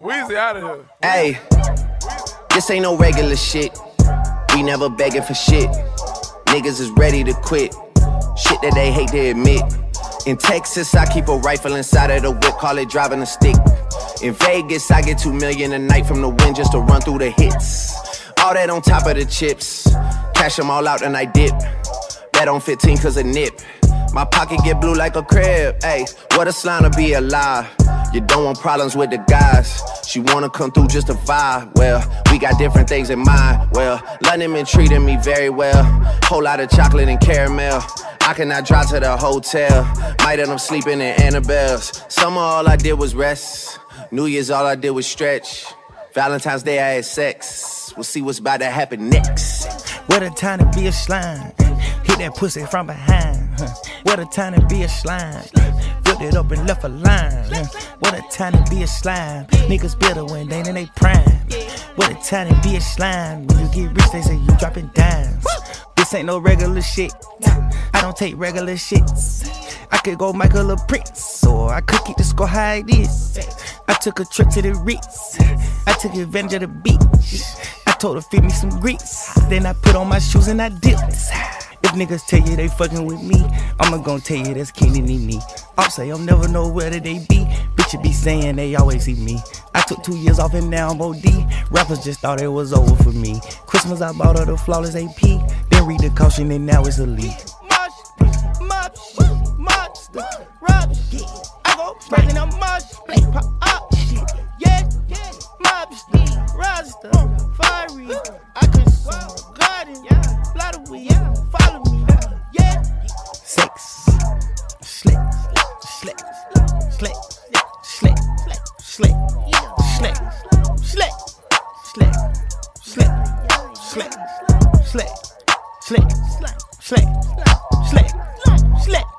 Weezy out of here. Hey, this ain't no regular shit. We never begging for shit. Niggas is ready to quit. Shit that they hate to admit. In Texas, I keep a rifle inside of the whip, call it driving a stick. In Vegas, I get two million a night from the wind just to run through the hits. All that on top of the chips. Cash them all out and I dip. Bet on 15 cause a nip. My pocket get blue like a Crip. Hey, what a slime to be alive. You don't want problems with the guys. She wanna come through just to vibe. Well, we got different things in mind. Well, London been treating me very well. Whole lot of chocolate and caramel. I cannot drive to the hotel. Might end up sleeping in Annabel's. Summer, all I did was rest. New Year's, all I did was stretch. Valentine's Day, I had sex. We'll see what's about to happen next. What a time to be a slime. Hit that pussy from behind. What a time to be a slime. It up and left a line. What a time to be a slime. Niggas bitter when they ain't in they prime. What a time to be a slime. When you get rich, they say you dropping dimes. This ain't no regular shit. I don't take regular shits. I could go Michael or Prince, or I could keep the score high it is. I took a trip to the Ritz. I took advantage of the beach. I told her feed me some grease. Then I put on my shoes and I dipped. If niggas tell you they fucking with me, I'ma gon' tell you that's Kenny me. I'll say I'll never know where they be. Bitches be saying they always see me. I took two years off and now I'm OD. Rappers just thought it was over for me. Christmas I bought her the flawless AP. Then read the caution and now it's a yeah, mob I lot of yeah, slick, slick, slick, slick, slick, slick.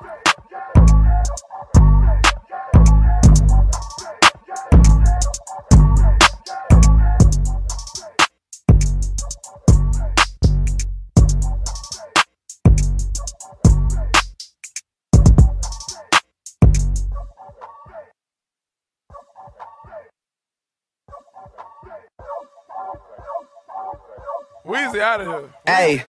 Weezy out of here. Hey.